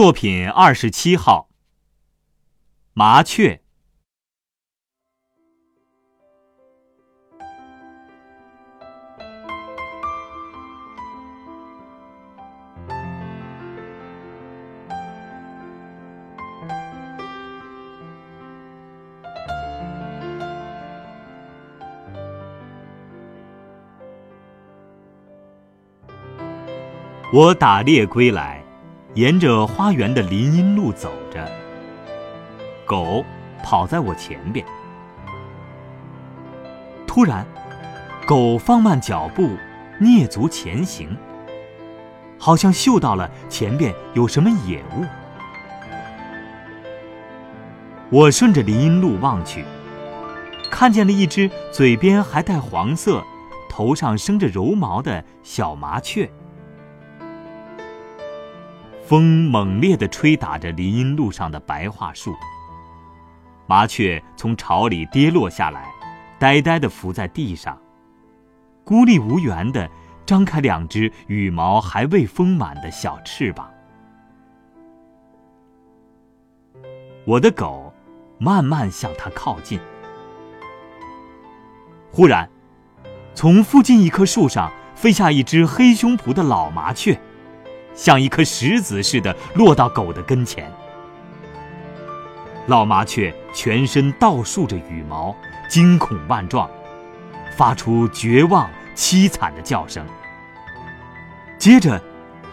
作品二十七号。麻雀。我打猎归来。沿着花园的林荫路走着，狗跑在我前边。突然，狗放慢脚步，蹑足前行，好像嗅到了前边有什么野物。我顺着林荫路望去，看见了一只嘴边还带黄色、头上生着柔毛的小麻雀。风猛烈地吹打着林荫路上的白桦树，麻雀从巢里跌落下来，呆呆地伏在地上，孤立无援地张开两只羽毛还未丰满的小翅膀。我的狗慢慢向它靠近，忽然，从附近一棵树上飞下一只黑胸脯的老麻雀。像一颗石子似的落到狗的跟前。老麻雀全身倒竖着羽毛，惊恐万状，发出绝望凄惨的叫声。接着，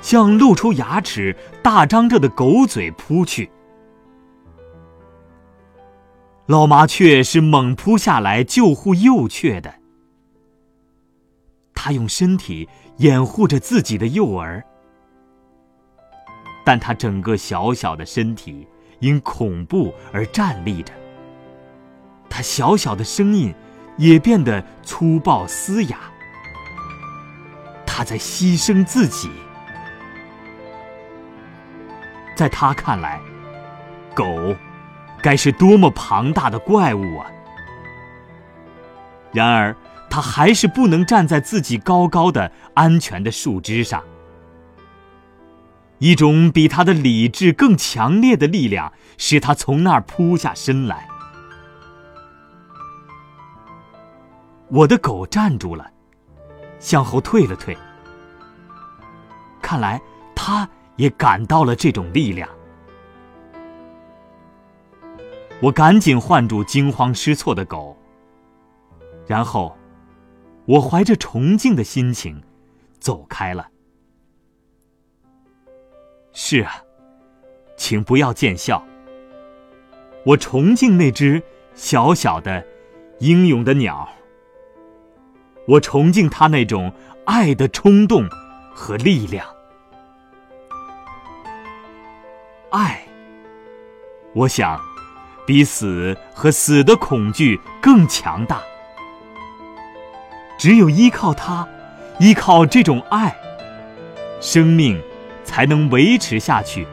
向露出牙齿、大张着的狗嘴扑去。老麻雀是猛扑下来救护幼雀的，它用身体掩护着自己的幼儿。但他整个小小的身体因恐怖而站立着，他小小的声音也变得粗暴嘶哑。他在牺牲自己，在他看来，狗该是多么庞大的怪物啊！然而，他还是不能站在自己高高的安全的树枝上。一种比他的理智更强烈的力量，使他从那儿扑下身来。我的狗站住了，向后退了退。看来他也感到了这种力量。我赶紧唤住惊慌失措的狗，然后我怀着崇敬的心情走开了。是啊，请不要见笑。我崇敬那只小小的、英勇的鸟。我崇敬它那种爱的冲动和力量。爱，我想，比死和死的恐惧更强大。只有依靠它，依靠这种爱，生命。才能维持下去，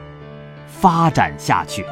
发展下去。